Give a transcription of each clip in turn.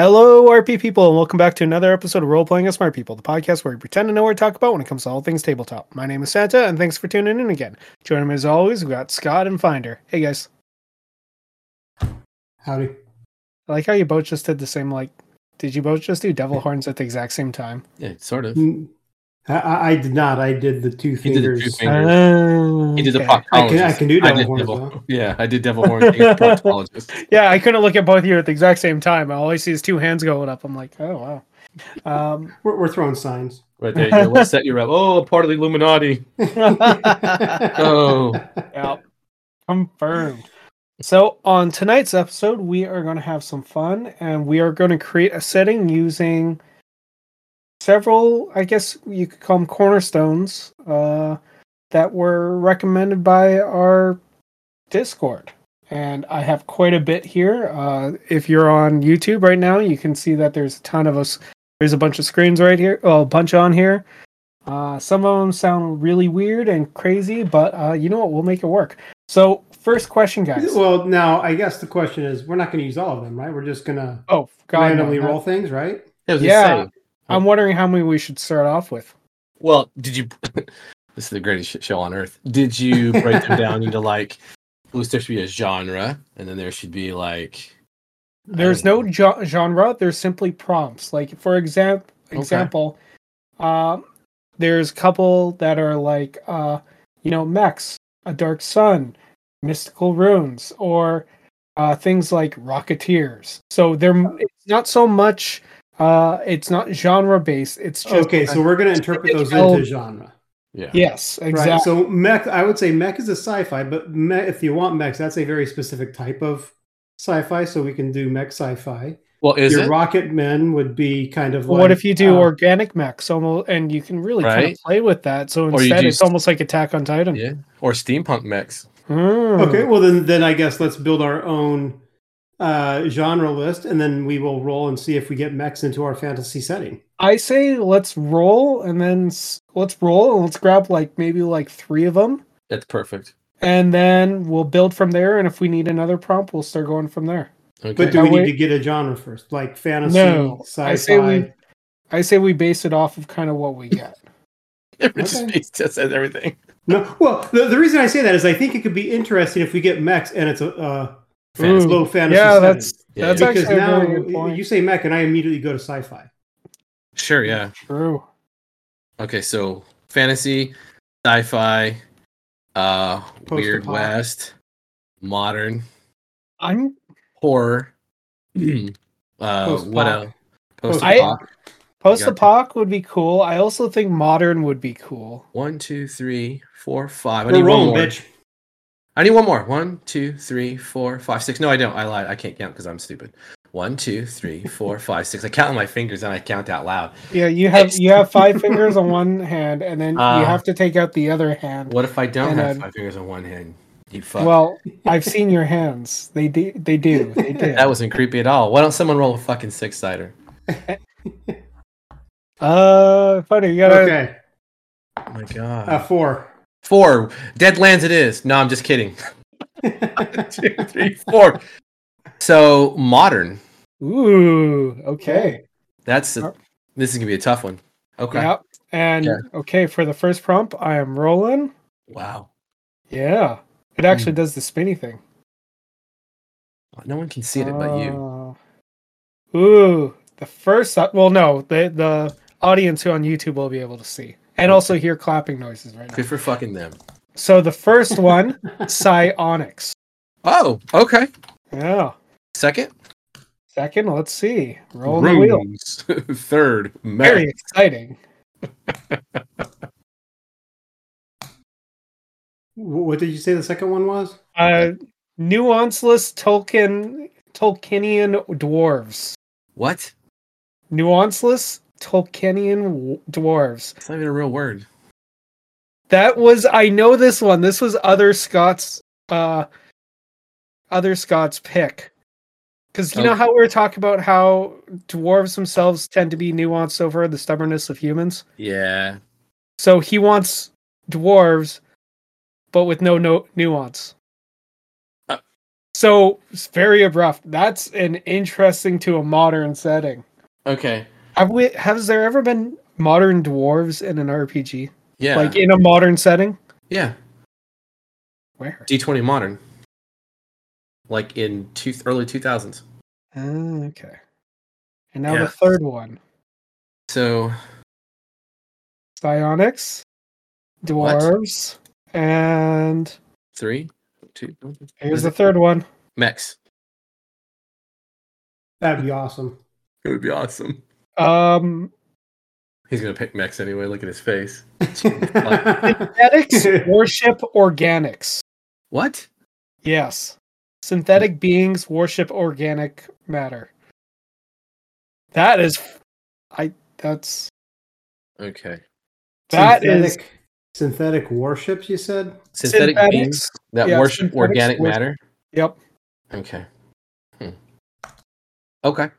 Hello, RP people, and welcome back to another episode of Role Playing as Smart People, the podcast where we pretend to know what to talk about when it comes to all things tabletop. My name is Santa, and thanks for tuning in again. Joining me as always, we've got Scott and Finder. Hey guys, Howdy. I like how you both just did the same. Like, did you both just do devil horns at the exact same time? Yeah, sort of. Mm, I- I, I did not. I did the two He did the fingers. two fingers. Uh, He did the okay. I can, I can do devil did horns. devil- Yeah, I did devil horn. He proctologist. Yeah, I couldn't look at both of you at the exact same time. All I see is two hands going up. I'm like, oh wow. Um, We're, we're throwing signs. Right there. You go, what set you up? Oh, part of the Illuminati. Oh. Yeah, confirmed. So, on tonight's episode, we are going to have some fun and we are going to create a setting using several, I guess you could call them cornerstones, uh, that were recommended by our Discord. And I have quite a bit here. Uh, if you're on YouTube right now, you can see that there's a ton of us. There's a bunch of screens right here. Well, a bunch on here. Uh, some of them sound really weird and crazy, but uh, you know what? We'll make it work. So, first question, guys. well, now I guess the question is, we're not going to use all of them, right? We're just going to oh, God, no, randomly not- roll things, right? Yeah. I'm wondering how many we should start off with. Well, did you? this is the greatest shit show on earth. Did you break them down into like? Well, there should be a genre, and then there should be like. There's no jo- genre. There's simply prompts. Like for example, Okay. example, uh, there's a couple that are like, uh, you know, mechs, a dark sun, mystical runes, or uh, things like rocketeers. So they're it's not so much. Uh, it's not genre based. It's just Okay, so we're going to interpret those into genre. Yeah. yes, Right. exactly. So mech, I would say mech is a sci-fi, but mech, if you want mechs, that's a very specific type of sci-fi. So we can do mech sci-fi. Well, is Your it? rocket men would be kind of Well, like. what if you do uh, organic mechs, almost, and you can really kind of play with that? So instead, it's s- almost like Attack on Titan. Yeah. Or steampunk mechs. Hmm. Okay, well then, then I guess let's build our own uh, genre list, and then we will roll and see if we get mechs into our fantasy setting. I say let's roll, and then s- let's roll, and let's grab like maybe like three of them, That's perfect. and then we'll build from there. And if we need another prompt, we'll start going from there. Okay. But do we way- need to get a genre first, like fantasy, No, sci-fi? I say we- I say we base it off of kind of what we get. it just okay. just says everything. No, well, the, the reason I say that is I think it could be interesting if we get mechs and it's a uh, Fantasy. Ooh, low fantasy. yeah, setting. that's Yeah, that's yeah. because actually a now very good point. you say mech, and I immediately go to sci-fi. Sure. Yeah. True. Okay. So fantasy, sci-fi, uh, weird west, modern, I'm horror. uh, what Post-apoc. else? Post I- apoc. post got- apoc would be cool. I also think modern would be cool. One, two, three, four, five. I We're need one rolling, more. bitch. I need one more. One, two, three, four, five, six. No, I don't. I lied. I can't count because I'm stupid. One, two, three, four, five, six. I count on my fingers and I count out loud. Yeah, you have you have five fingers on one hand, and then Uh, you have to take out the other hand. What if I don't And have then- five fingers on one hand? You fuck. Well, I've seen your hands. They do. They do. They do. that wasn't creepy at all. Why don't someone roll a fucking six sider? Uh, funny. You gotta. Okay, Oh my god. uh, four. Four. Deadlands it is. No, I'm just kidding. Two, three, four. So modern. Ooh. Okay. That's a, this is gonna be a tough one. Okay. Yep. And Yeah. okay for the first prompt, I am rolling. Wow. Yeah. It actually does the spinny thing. No one can see it but you. Uh, Ooh. The first. Well, no. The the audience who on YouTube will be able to see and also hear clapping noises right now. Good for fucking them. So the first one, psionics. Oh, okay. Yeah. Second. Second, let's see. Roll the wheel. Runes. Third. Very exciting. What did you say the second one was? Uh, nuanceless Tolkien Tolkienian dwarves. What? Nuanceless Tolkienian dwarves. It's not even a real word. That was I know this one. This was other Scott's uh other Scott's pick. Cuz you know how we were talking about how dwarves themselves tend to be nuanced over the stubbornness of humans? Yeah. So he wants dwarves but with no no nuance. Uh. So it's very abrupt. That's an interesting to a modern setting. Okay. Have we? Has there ever been modern dwarves in an RPG? Yeah. Like in a modern setting? yeah. Where? D20 modern. Like in two, early 2000s. Ah, okay. And now Yeah. the third one: So psionics, What? dwarves, and three, two, here's the third one. mechs. That'd be awesome. It would be awesome. Um, He's gonna pick mechs anyway. Look at his face. synthetics worship organics. What? Yes. Synthetic beings worship organic matter. That is I that's Okay. that is synthetic, synthetic warships. You said. Synthetic synthetics. beings that Yeah, worship organic worship- matter. Yep. Okay. Hmm. Okay.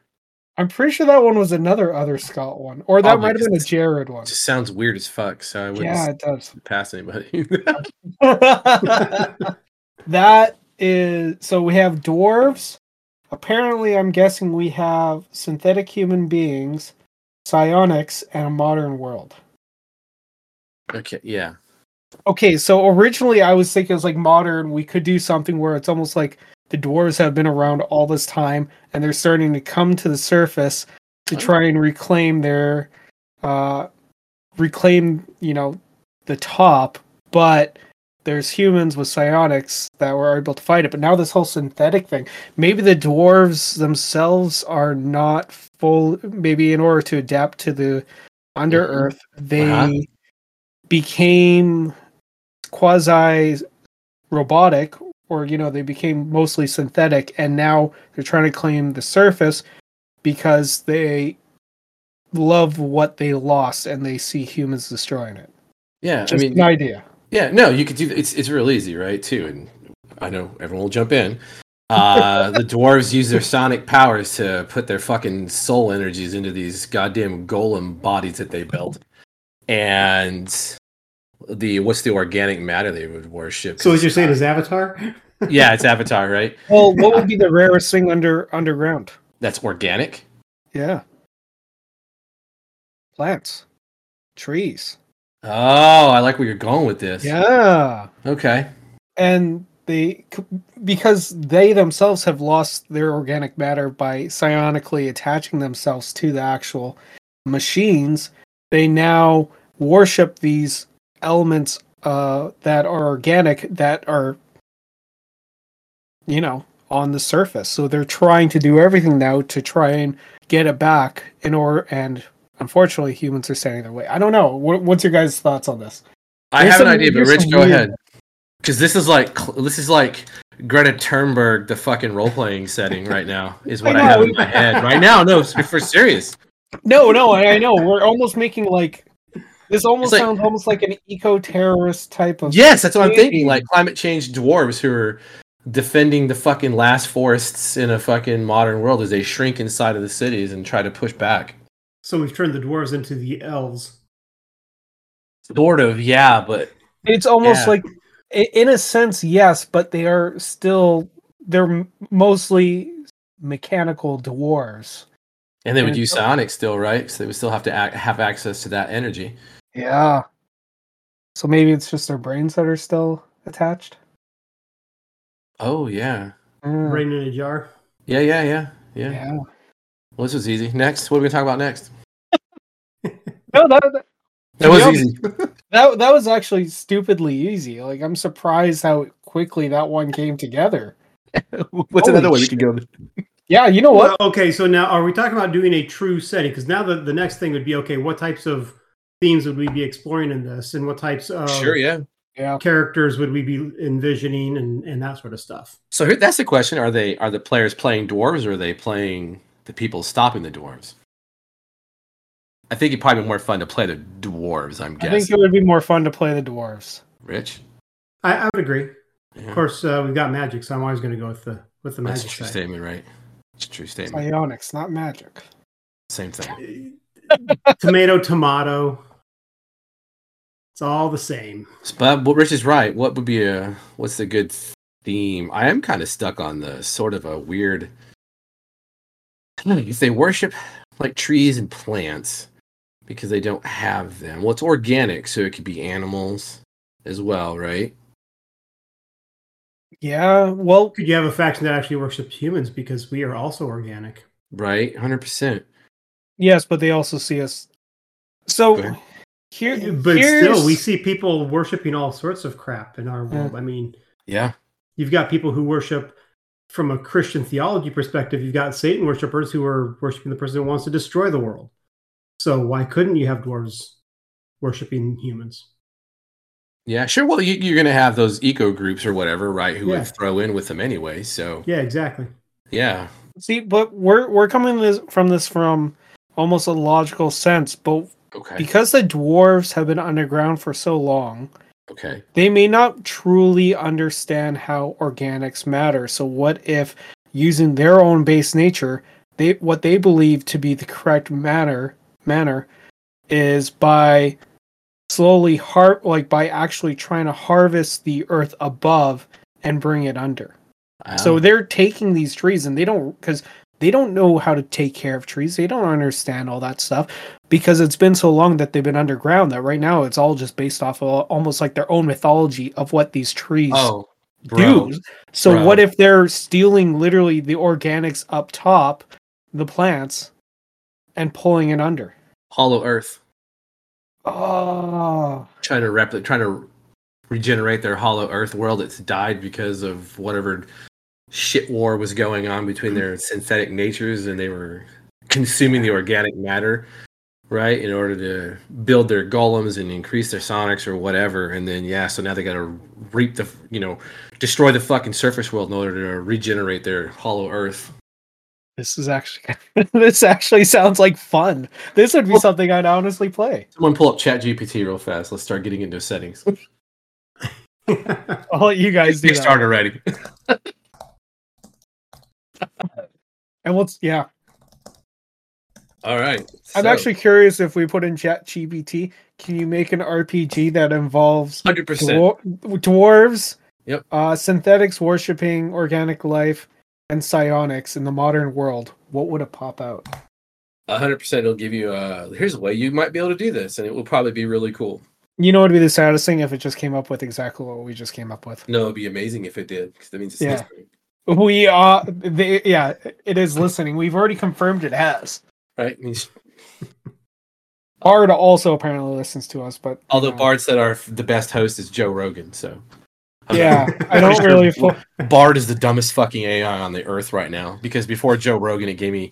I'm pretty sure that one was another other Scott one. Or that Probably, might have been a Jared one. Just sounds weird as fuck. So I wouldn't Yeah, it does. pass anybody. that is so we have dwarves. Apparently I'm guessing we have synthetic human beings, psionics, and a modern world. okay. Yeah. Okay, so originally I was thinking it was like modern, we could do something where it's almost like the dwarves have been around all this time and they're starting to come to the surface to try and reclaim their uh reclaim, you know, the top, but there's humans with psionics that were able to fight it. But now this whole synthetic thing, maybe the dwarves themselves are not full maybe in order to adapt to the under Mhm. earth, they Uh-huh. became quasi robotic or you know they became mostly synthetic and now they're trying to claim the surface because they love what they lost and they see humans destroying it Yeah. just I mean, an idea Yeah, no, you could do. It's it's real easy, right? Too, and I know everyone will jump in. Uh, the dwarves use their psionic powers to put their fucking soul energies into these goddamn golem bodies that they built, and the what's the organic matter they would worship? So what you're saying is Avatar? yeah, it's Avatar, right? well what would be the rarest thing under underground That's organic. yeah plants trees Oh, I like where you're going with this. yeah Okay. and they because they themselves have lost their organic matter by psionically attaching themselves to the actual machines they now worship these elements uh that are organic that are you know on the surface so they're trying to do everything now to try and get it back in order and unfortunately humans are standing their way i don't know what, what's your guys thoughts on this I There's have an idea, but Rich, go weird- ahead. Because this is like this is like Greta Thunberg, the fucking role playing setting right now is what I I, have in my head right now. No, for for serious. No, no, I, I know. We're almost making like this almost like- sounds almost like an eco-terrorist type of Yes, that's what I'm thinking. Like climate change dwarves who are defending the fucking last forests in a fucking modern world as they shrink inside of the cities and try to push back. So we've turned the dwarves into the elves. Sort of, yeah, but It's almost Yeah. like in a sense yes, but they are still they're mostly mechanical dwarves. and they would And use so- psionics still, right? So they would still have to ac have access to that energy. Yeah. So maybe it's just their brains that are still attached. Oh yeah, Mm, Brain in a jar. yeah, yeah, yeah, yeah. yeah. Well, this was easy. Next, what are we gonna talk about next? No, that, that That was be easy. that that was actually stupidly easy. Like I'm surprised how quickly that one came together. What's Holy another way we could go? Yeah, you know what? Well, okay, so now are we talking about doing a true setting? Because now the, the next thing would be okay, what types of themes would we be exploring in this, and what types of Sure, yeah. Yeah. characters would we be envisioning, and, and that sort of stuff. So here, that's the question: Are they are the players playing dwarves, or are they playing the people stopping the dwarves? I think it'd probably be more fun to play the dwarves. I'm I guessing. think it would be more fun to play the dwarves. Rich. I, I would agree. Yeah. Of course, uh, we've got magic, so I'm always going to go with the with the that's a magic true side. statement, right? It's a true statement. Psionics, not magic. Same thing. tomato, tomato. It's all the same. But what Rich is right. What would be a what's the good theme. I am kind of stuck on the sort of a weird. I don't know, if they worship like trees and plants because they don't have them. Well, it's organic, so it could be animals as well, right? Yeah, well, Could you have a faction that actually worships humans because we are also organic? Right, hundred percent. yes, but they also see us. So Go ahead. Here, eh, But here's, still, we see people worshiping all sorts of crap in our Yeah. world. I mean, Yeah, you've got people who worship from a Christian theology perspective. You've got Satan worshippers who are worshiping the person who wants to destroy the world. So why couldn't you have dwarves worshiping humans? yeah, sure. Well, you, you're gonna have those eco groups or whatever, right? Who Yeah. would throw in with them anyway. So Yeah, exactly. yeah, see, but we're we're coming this from this from almost a logical sense, but okay, because the dwarves have been underground for so long, okay, they may not truly understand how organics matter. So what if using their own base nature, they what they believe to be the correct manner manner is by slowly har like by actually trying to harvest the earth above and bring it under. So ah. they're taking these trees and they don't because they don't know how to take care of trees. They don't understand all that stuff because it's been so long that they've been underground that right now it's all just based off of almost like their own mythology of what these trees oh, bro, do. So bro. what if they're stealing literally the organics up top, the plants, and pulling it under? Hollow Earth. Oh, trying to replicate, trying to regenerate their Hollow Earth world. It's died because of whatever shit war was going on between their synthetic natures, and they were consuming the organic matter, right, in order to build their golems and increase their psionics or whatever. And then yeah, so now they got to reap the, you know, destroy the fucking surface world in order to regenerate their Hollow Earth. this is actually this actually sounds like fun. This would be Well- something I'd honestly play. Someone pull up ChatGPT real fast. Let's start getting into settings. I'll let you guys do that. Kickstarter ready. And what's yeah. All right. I'm so, actually curious if we put in ChatGPT, can you make an RPG that involves 100%. dwar- dwarves, Yep. uh, synthetics worshipping organic life, and psionics in the modern world? What would it pop out? hundred percent it'll give you uh here's a way you might be able to do this and it will probably be really cool You know what would be the saddest thing if it just came up with exactly what we just came up with. no it'd be amazing if it did because that means it's Yeah. listening, We are, they, yeah, it is listening. We've already confirmed it has. right Bard also apparently listens to us, but although uh, bard said our the best host is joe rogan so I'm Yeah, I don't really fo- bard is the dumbest fucking ai on the earth right now because before joe rogan it gave me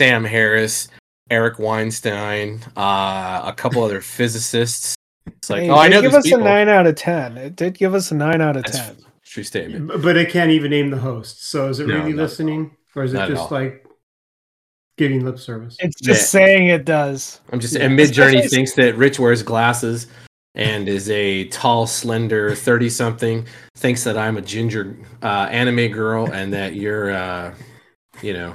sam harris eric weinstein uh a couple other physicists it's like Hey, oh i know give us people a nine out of ten. It did give us a nine out of That's ten. A true statement but it can't even name the host. So is it No, really not listening, or is it just like giving lip service? It's just Yeah. saying it does. I'm just Yeah. and Midjourney thinks that Rich wears glasses and is a tall, slender thirty something. Thinks that I'm a ginger uh, anime girl and that you're, uh, you know,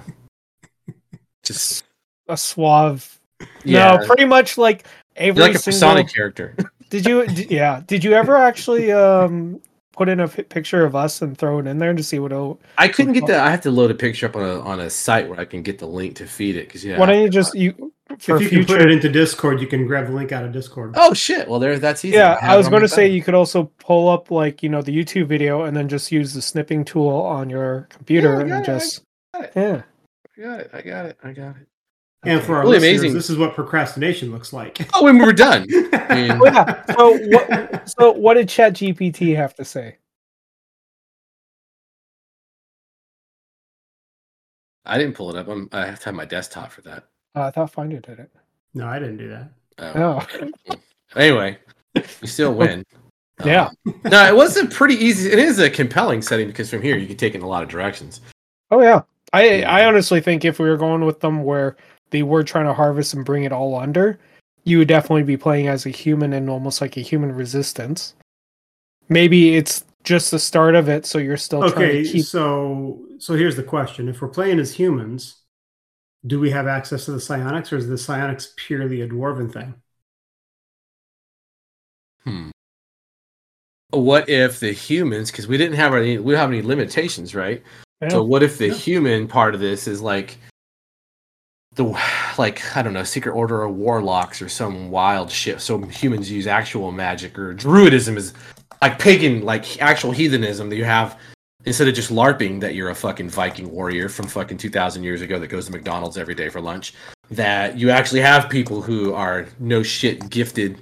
just A suave. yeah, No, pretty much like every you're like a single. Sonic character. Did you? d- yeah. Did you ever actually um put in a picture of us and throw it in there to see what? it'll- I couldn't get the. I have to load a picture up on a on a site where I can get the link to feed it because yeah. Why don't you just you for if you can put it into Discord, you can grab the link out of Discord. Oh shit! Well, there. That's easy. yeah, have I was going to say phone. you could also pull up like you know the YouTube video and then just use the snipping tool on your computer I and got it, I just got it. yeah. I got it. I got it. I got it. And for our Really listeners, amazing. this is what procrastination looks like. Oh, when we were done. mean- Oh, yeah. So what? So what did ChatGPT have to say? I didn't pull it up. I'm, I have to have my desktop for that. Uh, I thought Finder did it. no, I didn't do that. Oh. Oh, Anyway, you still win. Yeah. Um, no, it was a pretty easy. It is a compelling setting because from here you can take in a lot of directions. oh yeah. I Yeah. I honestly think if we were going with them where they were trying to harvest and bring it all under, you would definitely be playing as a human and almost like a human resistance. Maybe it's just the start of it, so you're still trying Okay, to keep. so so here's the question: If we're playing as humans, do we have access to the psionics, or is the psionics purely a dwarven thing? Hmm. what if the humans? Because we didn't have any, we don't have any limitations, right? So what if the Yeah. human part of this is like the like I don't know, secret order of warlocks or some wild shit. So humans use actual magic or druidism is like pagan, like actual heathenism that you have instead of just LARPing that you're a fucking Viking warrior from fucking two thousand years ago that goes to McDonald's every day for lunch. That you actually have people who are no shit gifted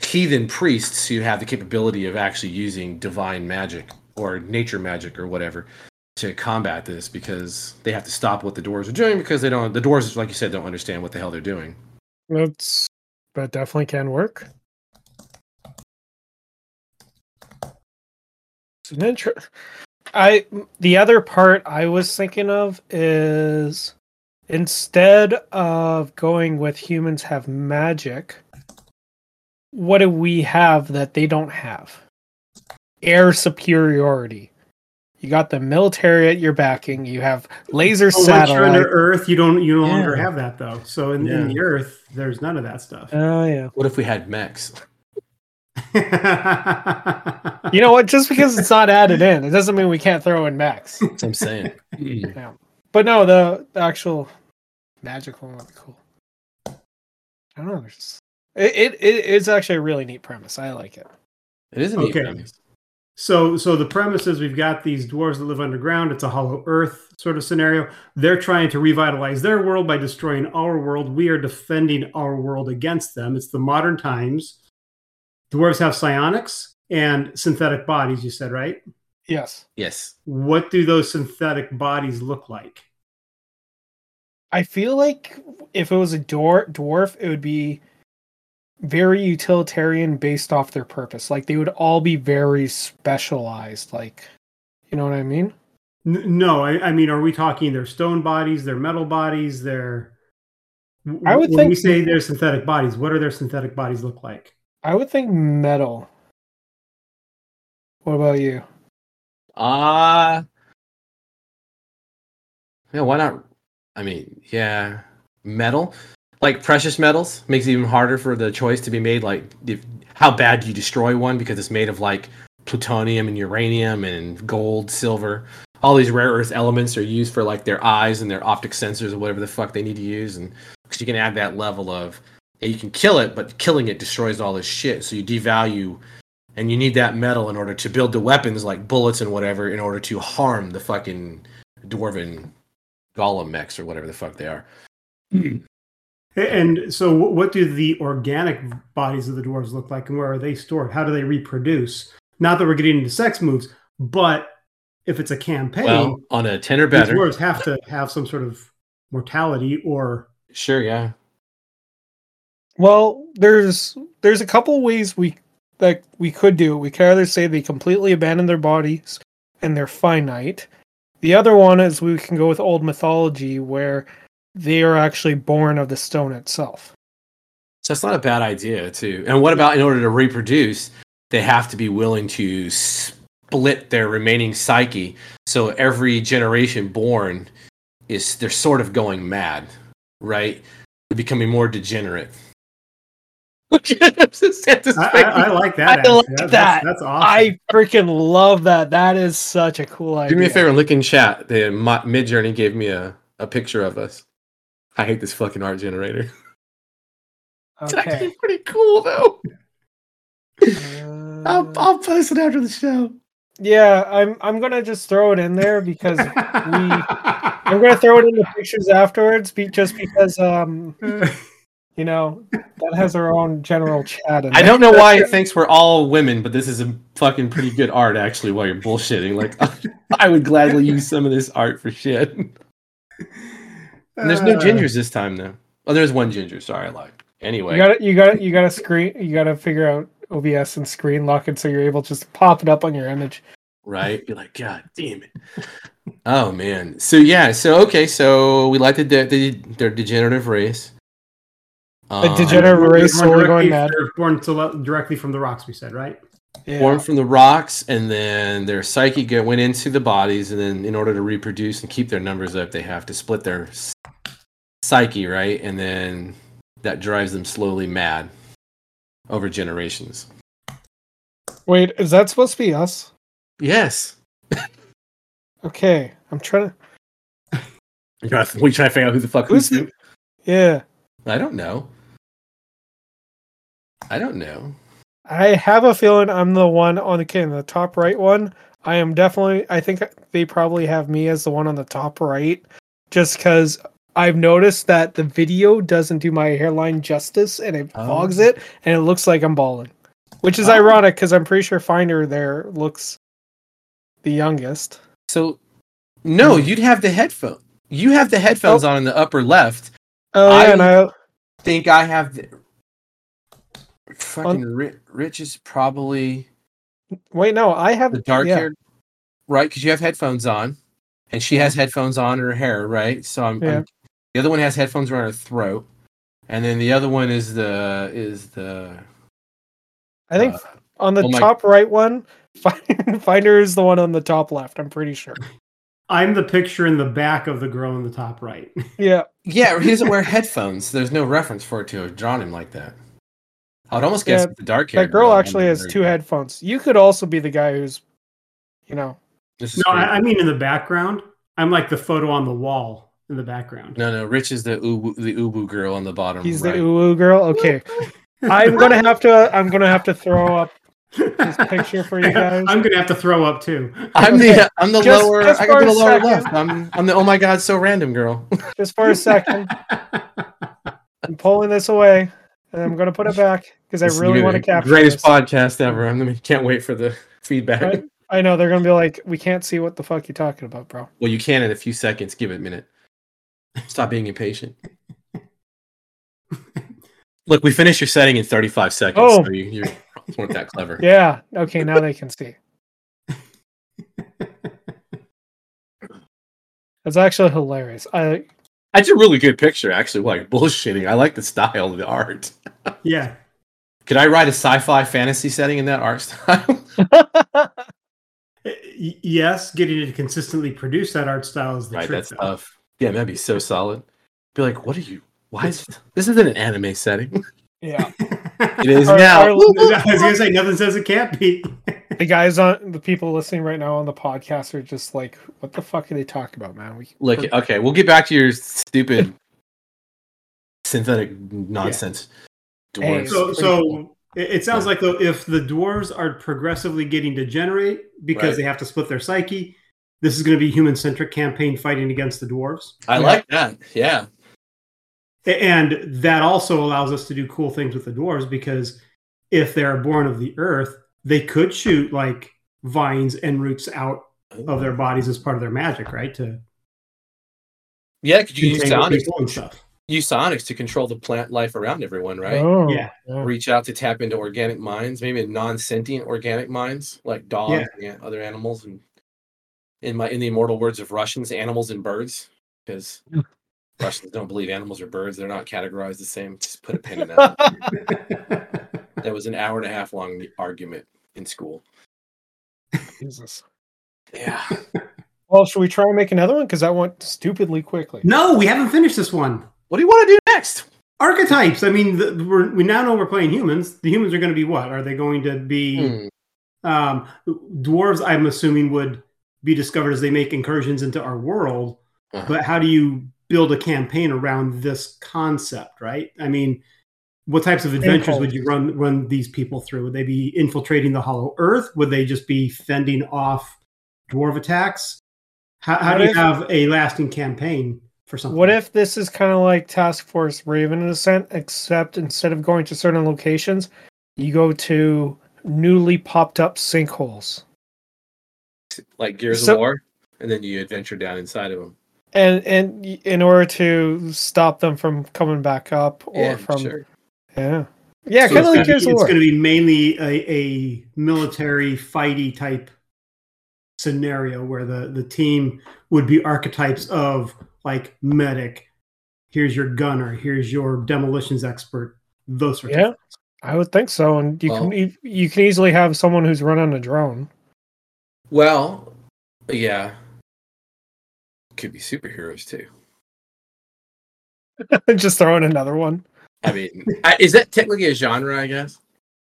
heathen priests who have the capability of actually using divine magic or nature magic or whatever to combat this because they have to stop what the dwarves are doing because they don't the dwarves like you said don't understand what the hell they're doing That's that definitely can work. It's an intro. I the other part I was thinking of is instead of going with humans have magic, what do we have that they don't have? Air superiority. You got the military at your backing. You have laser Oh, once you're under Earth, you don't you no longer have that though. So in, in the Earth, there's none of that stuff. Oh yeah. what if we had mechs You know what? Just because it's not added in, it doesn't mean we can't throw in max. that's what i'm saying hmm. yeah. But no, the, the actual magic one would be cool. I don't know. There's just, it, it it is actually a really neat premise. I like it. it is a neat Okay. premise So, so the premise is we've got these dwarves that live underground. It's a hollow Earth sort of scenario. They're trying to revitalize their world by destroying our world. We are defending our world against them. It's the modern times. Dwarves have psionics and synthetic bodies. You said right. Yes, yes What do those synthetic bodies look like? I feel like if it was a dwar- dwarf, it would be very utilitarian based off their purpose. Like they would all be very specialized. Like, you know what I mean? N- no, I, I mean, are we talking their stone bodies, their metal bodies, their? I would when think- we say they're synthetic bodies. What do their synthetic bodies look like? I would think metal. What about you? uh yeah why not i mean yeah metal like precious metals makes it even harder for the choice to be made like if, how bad do you destroy one? Because it's made of like plutonium and uranium and gold silver. All these rare earth elements are used for like their eyes and their optic sensors or whatever the fuck they need to use. And because you can add that level of you can kill it but killing it destroys all this shit. So you devalue and you need that metal in order to build the weapons like bullets and whatever in order to harm the fucking dwarven golem mechs or whatever the fuck they are And so, what do the organic bodies of the dwarves look like, and where are they stored? How do they reproduce? Not that we're getting into sex moves, but if it's a campaign, well on a 10 or the better dwarves have to have some sort of mortality or sure yeah Well, there's there's a couple ways we that we could do. We could either say they completely abandon their bodies and they're finite. The other one is we can go with old mythology where they are actually born of the stone itself. So that's not a bad idea, too. And what about in order to reproduce, they have to be willing to split their remaining psyche. So every generation born is they're sort of going mad, right? They're becoming more degenerate. Look at him, Santa's I. I, I like that. I actually. like that. That's, that's awesome. I freaking love that. That is such a cool idea. Do me a favor and look in chat. The Midjourney gave me a, a picture of us. I hate this fucking art generator. It's actually pretty cool though. Uh, I'll, I'll post it after the show. yeah, I'm I'm gonna just throw it in there because we I'm gonna throw it in the pictures afterwards, be, just because um you know that has our own general chat. I don't know why it thinks we're all women, but this is a fucking pretty good art actually. While you're bullshitting, like I would gladly use some of this art for shit. And there's no Uh, gingers this time though. Oh, there's one ginger. Sorry, I lied. Anyway, You got to you got to you got to screen. You got to figure out OBS and screen lock it so you're able to just pop it up on your image. right? Be like, God damn it. oh man. So yeah. So okay. So we like the, de- the their degenerative race. A Um, degenerate Born race We're going mad. Born to, directly from the rocks, we said, right? Yeah. born from the rocks, and then their psyche go- went into the bodies, and then in order to reproduce and keep their numbers up, they have to split their s- psyche, right? And then that drives them slowly mad over generations. Wait, is that supposed to be us? Yes. Okay, I'm trying to. We trying to, we trying to figure out who the fuck Who's who's who? Yeah, I don't know. I don't know. I have a feeling I'm the one on the okay, the top right one. I am definitely. I think they probably have me as the one on the top right, just because I've noticed that the video doesn't do my hairline justice and it Oh. fogs it, and it looks like I'm balding, which is Oh. ironic because I'm pretty sure Finder there looks the youngest. So, no, Hmm. you'd have the headphone. You have the headphones on in the upper left. Oh I- yeah, and I Think I have the. Fucking Rich, Rich is probably wait no, I have the dark yeah. haired, right? Because you have headphones on, and she has headphones on her hair, right? So I'm, Yeah. I'm- the other one has headphones around her throat, and then the other one is the is the. I think uh, on the oh my- top right one, Finder is the one on the top left. I'm pretty sure. I'm the picture in the back of the girl in the top right. Yeah. yeah, he doesn't wear headphones. There's no reference for it to have drawn him like that. I'd almost guess Yeah, the dark hair. That girl actually has two headphones. You could also be the guy who's, you know, This is No, crazy. I, I mean in the background. I'm like the photo on the wall in the background. No, no. Rich is the ubu, the ubu girl on the bottom. he's right. the ooh girl. Okay, I'm gonna have to. I'm gonna have to throw up this picture for you guys. I'm gonna have to throw up too. I'm the I'm the Just- lower. just I got the lower second. left. I'm I'm the oh my god, so random girl. just for a second. I'm pulling this away, and I'm gonna put it back because I really want to be the capture greatest this. podcast ever. I'm gonna, can't wait for the feedback. Right? I know they're gonna be like, "We can't see what the fuck you're talking about, bro." Well, you can in a few seconds. Give it a minute. Stop being impatient. Look, we finished your setting in 35 seconds. Oh. So you, you weren't that clever. Yeah. Okay. Now they can see. That's actually hilarious. I That's a really good picture, actually. Like bullshitting. I like the style of the art. yeah. Could I write a sci-fi fantasy setting in that art style? Yes, getting it to consistently produce that art style is the right, trick. that's though. tough. Yeah, that'd be so solid. Be like, what are you? Why is this isn't an anime setting? yeah. It is Our- now. our- I was gonna say nothing says it can't be. the guys on the people listening right now on the podcast are just like, "What the fuck are they talking about, man?" We Look, we're- okay, we'll get back to your stupid synthetic nonsense. Hey, Dwarves. so, so it, it sounds like though if the dwarves are progressively getting degenerate because Right. they have to split their psyche, this is going to be human centric campaign fighting against the dwarves, I like that. Yeah. And that also allows us to do cool things with the dwarves because if they're born of the earth, they could shoot like vines and roots out of their bodies as part of their magic, right? To Yeah, could you use contain psionics? and stuff. Use psionics to control the plant life around everyone, right? Oh, Yeah. Reach out to tap into organic minds, maybe non-sentient organic minds like dogs and other animals. And in my in the immortal words of Russians, animals and birds, because. Russians don't believe animals are birds. They're not categorized the same. Just put a pin in that. that was an hour and a half long argument in school. Jesus. Yeah. Well, should we try and make another one? Because that went stupidly quickly. no, we haven't finished this one. What do you want to do next? Archetypes. I mean, the, we're, we now know we're playing humans. The humans are going to be what? Are they going to be Hmm. um, dwarves? I'm assuming would be discovered as they make incursions into our world. Uh-huh. But how do you build a campaign around this concept? Right? I mean, what types of adventures would you run run these people through? Would they be infiltrating the Hollow Earth? Would they just be fending off dwarf attacks? How, how do you if- have a lasting campaign for something? What if this is kind of like Task Force Raven in a sense, except instead of going to certain locations, you go to newly popped up sinkholes, Like Gears So- of War, and then you adventure down inside of them. and and in order to stop them from coming back up or Yeah, from sure. yeah yeah So kind of it's like gonna Gears be- of It's going to be mainly a, a military fighty type scenario where the, the team would be archetypes of like medic. Here's your gunner. Here's your demolitions expert. Those sorts Yeah. of I would think so, and you Well- can e- you can easily have someone who's running a drone. Well, yeah. Could be superheroes too. Just throw in another one. I mean, is that technically a genre? I guess.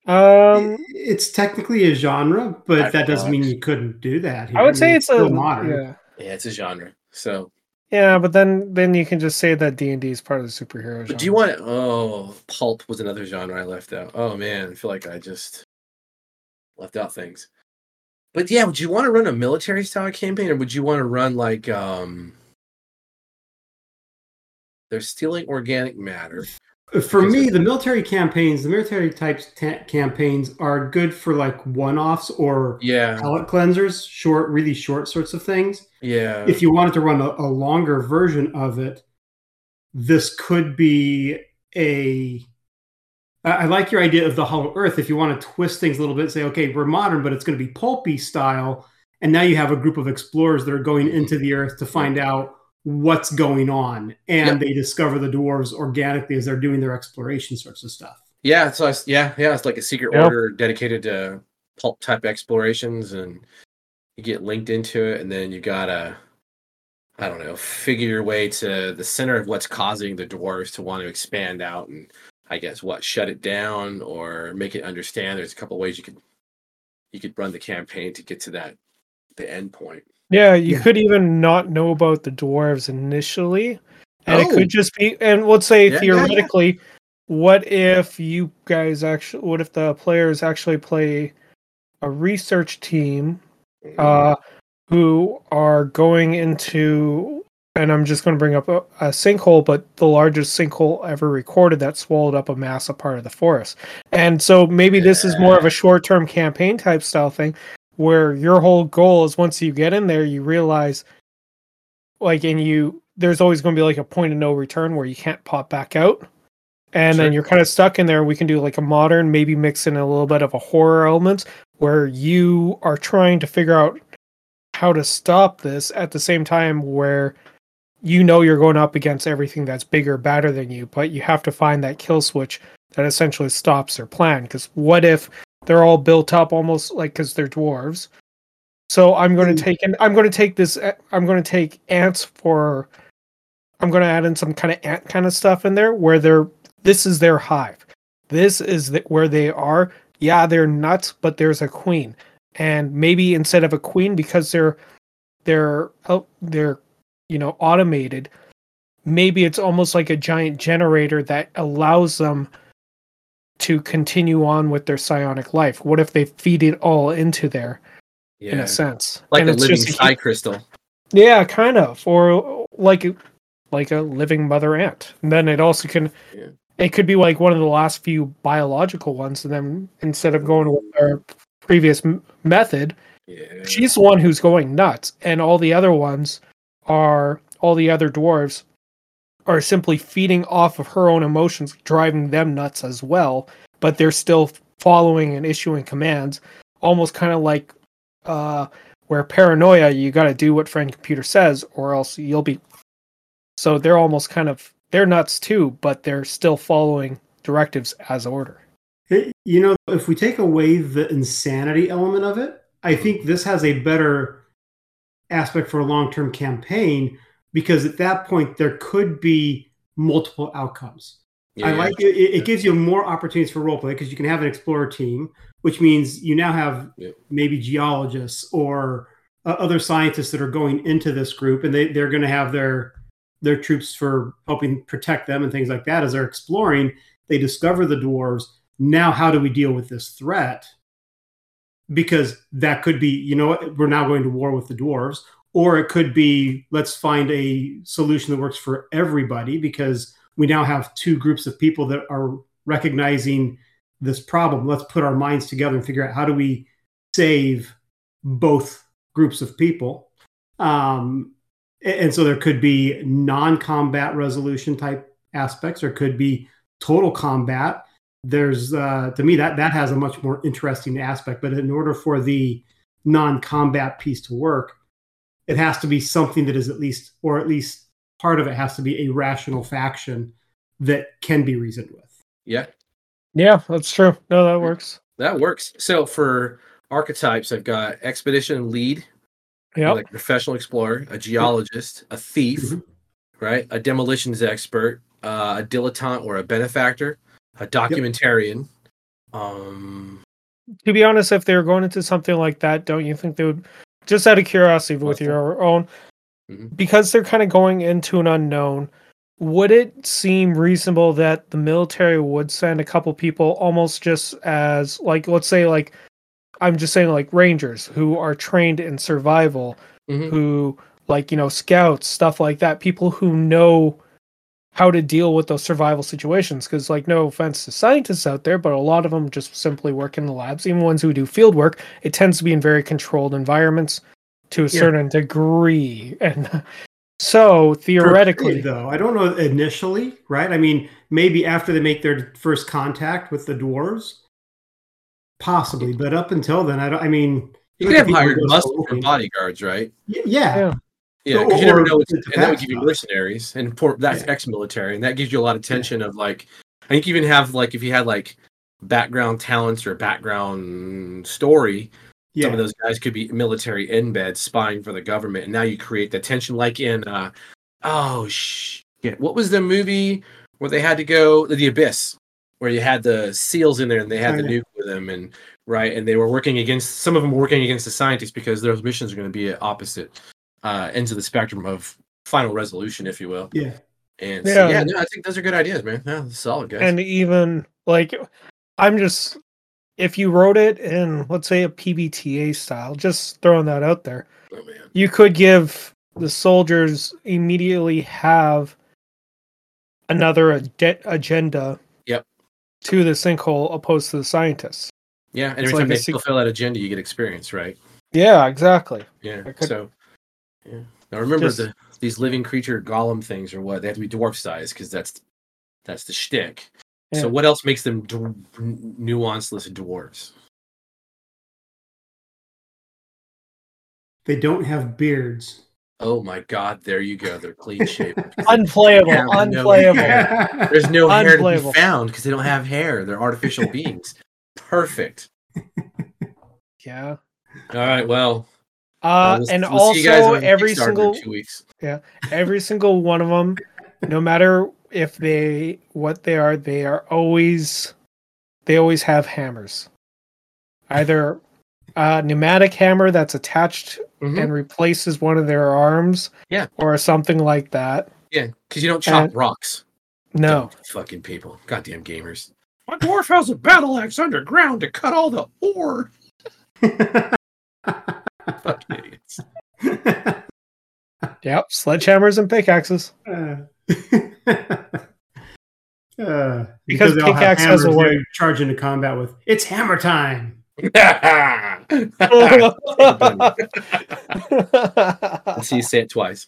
Um, it's technically a genre, but I that doesn't mean you couldn't do that. I would say mean, it's a still modern. yeah, Yeah, it's a genre. So, yeah, but then then you can just say that D and D is part of the superhero genre. but do you want? Oh, pulp was another genre I left out. Oh man, I feel like I just left out things. But yeah, would you want to run a military style campaign, or would you want to run like um? They're stealing organic matter. For me, the military campaigns, the military types ta- campaigns are good for like one-offs or Yeah, palette cleansers, short, really short sorts of things. yeah. If you wanted to run a, a longer version of it, this could be a. I I like your idea of the Hollow Earth. If you want to twist things a little bit, say, okay, we're modern, but it's going to be pulpy style, and now you have a group of explorers that are going into the Earth to find out what's going on, and Yep. they discover the dwarves organically as they're doing their exploration sorts of stuff. Yeah, so I s yeah, yeah, it's like a secret Yep. order dedicated to pulp type explorations, and you get linked into it, and then you gotta, I don't know, figure your way to the center of what's causing the dwarves to want to expand out, and I guess what shut it down or make it understand. There's a couple ways you could you could run the campaign to get to that the end point. Yeah, you Yeah. could even not know about the dwarves initially, and it Oh. could just be. And let's say Yeah, yeah, yeah. theoretically, what if you guys actually? What if the players actually play a research team uh, who are going into? And I'm just going to bring up a, a sinkhole, but the largest sinkhole ever recorded that swallowed up a massive part of the forest. And so maybe this is more of a short-term campaign type style thing where your whole goal is once you get in there you realize like and you there's always going to be like a point of no return where you can't pop back out and Sure. then you're kind of stuck in there we can do like a modern maybe mix in a little bit of a horror element where you are trying to figure out how to stop this at the same time where you know you're going up against everything that's bigger badder than you but you have to find that kill switch that essentially stops their plan. Because what if they're all built up almost like because they're dwarves? So i'm going to take and i'm going to take this uh, i'm going to take ants for i'm going to add in some kind of ant kind of stuff in there where they're this is their hive. This is the, where they are. Yeah they're nuts but there's a queen. And maybe instead of a queen because they're they're oh, they're you know automated maybe it's almost like a giant generator that allows them to continue on with their psionic life what if they feed it all into there yeah. in a sense like And a living just a sky crystal. yeah, kind of, or like like a living mother ant. And then it also can, Yeah. it could be like one of the last few biological ones. And then instead of going with our previous m- method, Yeah, she's the one who's going nuts, and all the other ones are all the other dwarves are simply feeding off of her own emotions, driving them nuts as well. But they're still following and issuing commands, almost kind of like uh, where paranoia, you got to do what friend computer says, or else you'll be. So they're almost kind of they're nuts too, but they're still following directives as order. You know, if we take away the insanity element of it, I think this has a better aspect for a long term campaign because at that point there could be multiple outcomes. I Yeah. like it. It, it gives you more opportunities for role play because you can have an explorer team, which means you now have Yeah. maybe geologists or uh, other scientists that are going into this group, and they they're going to have their their troops for helping protect them and things like that. As they're exploring, they discover the dwarves. Now, how do we deal with this threat? Because that could be, you know, we're now going to war with the dwarves, or it could be let's find a solution that works for everybody because we now have two groups of people that are recognizing this problem. Let's put our minds together and figure out how do we save both groups of people. Um, and so there could be non-combat resolution type aspects, or could be total combat. There's uh, to me that that has a much more interesting aspect. But in order for the non-combat piece to work, it has to be something that is at least, or at least part of it has to be a rational faction that can be reasoned with. yeah, Yeah, that's true. No, that works. that works. So for archetypes, I've got expedition lead, Yep. like professional explorer, a geologist, a thief, Mhm. right? A demolitions expert, uh, a dilettante or a benefactor, a documentarian, Um, To be honest, if they were going into something like that, don't you think they would? Just out of curiosity, with Awesome. your own, Mhm. because they're kind of going into an unknown. Would it seem reasonable that the military would send a couple people, almost just as like, let's say, like, I'm just saying, like rangers who are trained in survival, Mhm. who like you know scouts, stuff like that, people who know how to deal with those survival situations because like no offense to scientists out there but a lot of them just simply work in the labs even ones who do field work it tends to be in very controlled environments to a Yeah. certain degree and so theoretically period, though, I don't know initially, right? I mean, maybe after they make their first contact with the dwarves, possibly. But up until then, I don't. I mean, you look could have hired muscle for bodyguards, right? Y- Yeah, Yeah. Yeah, because you never know. What's, and that would give you mercenaries, and for, that's Yeah. ex-military, and that gives you a lot of tension of like. I think you even have like if you had like background talents or background story, yeah. some of those guys could be military embeds spying for the government, and now you create the tension like in uh oh shit, what was the movie where they had to go the abyss, where you had the seals in there and they had Oh, the yeah. nuke with them, and right, and they were working against some of them were working against the scientists because those missions are going to be opposite uh, ends of the spectrum of final resolution, if you will. yeah. And so, Yeah. yeah, no, I think those are good ideas, man. Yeah, solid guys. and even like i'm just if you wrote it in let's say a pbta style just throwing that out there oh man, you could give the soldiers immediately have another ag- agenda Yep. to the sinkhole opposed to the scientists yeah, and It's every like time a they sec- fulfill that agenda, you get experience, right? yeah exactly Yeah. Could- So, yeah. Now remember Just- the these living creature golem things or what? They have to be dwarf size because that's that's the shtick. Yeah. So what else makes them dw- nuanceless dwarves? They don't have beards. Oh my god, there you go. They're clean shaven. unplayable Yeah, I know. unplayable There's no hair to be found because they don't have hair. They're artificial beings. Perfect. yeah All right. Well, uh, we'll- and we'll see you guys also on every Kickstarter in single two weeks. Yeah, every single one of them no matter if they what they are they are always they always have hammers either a pneumatic hammer that's attached Mhm. and replaces one of their arms Yeah. or something like that Yeah, because you don't chop and- rocks. no Dumb fucking people. Goddamn gamers. My dwarf has a battle axe underground to cut all the ore. Fucking idiots. yep sledgehammers and pickaxes Uh, uh, Because they all have pickaxe has a hammers, word. charge into combat with it's hammer time. Let's see you say it twice.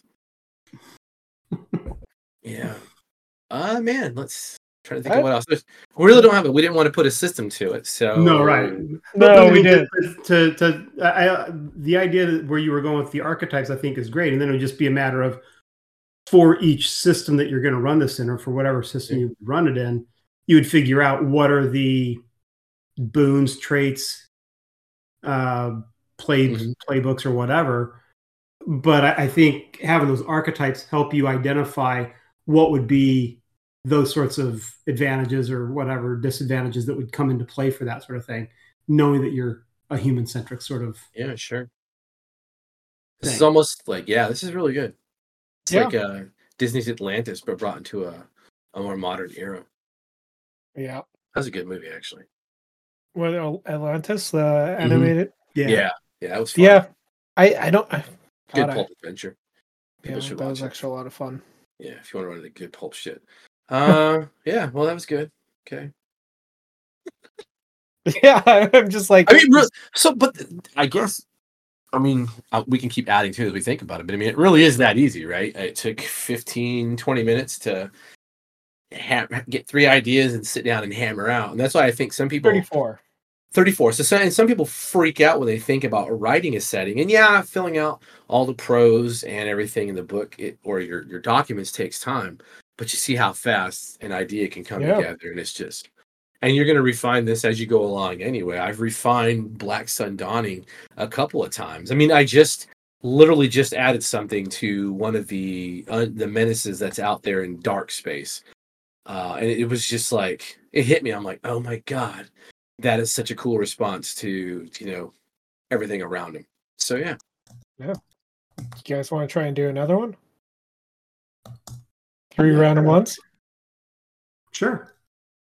Yeah. Uh man, let's try to think I- of what else. There's- We really don't have it. We didn't want to put a system to it. So No, right. no But we did To, to, to I, I- the idea that where you were going with the archetypes, I think, is great, and then it would just be a matter of for each system that you're going to run this in, or for whatever system you run it in, you would figure out what are the boons, traits, uh, play Mhm. playbooks, or whatever. But I, I think having those archetypes help you identify what would be those sorts of advantages or whatever disadvantages that would come into play for that sort of thing, knowing that you're a human centric sort of. Yeah, sure. This is almost like yeah, this is really good. It's Yeah. like uh, Disney's Atlantis, but brought into a, a more modern era. yeah That's a good movie, actually. with atlantis the animated Yeah, Yeah. yeah, that was fun. yeah i i don't I, good God, I- pulp adventure. yeah, should that watch was it. actually a lot of fun Yeah, if you want to run into good pulp shit. Uh, yeah, well, that was good. Okay. yeah i'm just like I mean, so, but I guess, I mean, uh, we can keep adding to it as we think about it, but I mean, it really is that easy, right? It took 15, 20 minutes to ha- get three ideas and sit down and hammer out. And that's why I think some people 34 34. So some, and some people freak out when they think about writing a setting. And yeah, filling out all the prose and everything in the book it, or your, your documents takes time. But you see how fast an idea can come Yeah. together. And it's just, and you're going to refine this as you go along anyway. I've refined Black Sun Dawning a couple of times. I mean, I just literally just added something to one of the uh, the menaces that's out there in dark space. Uh, and it was just like, it hit me. I'm like, oh my God that is such a cool response to you know everything around him. So yeah. yeah, You guys want to try and do another one? Three Yeah, random ones. Sure.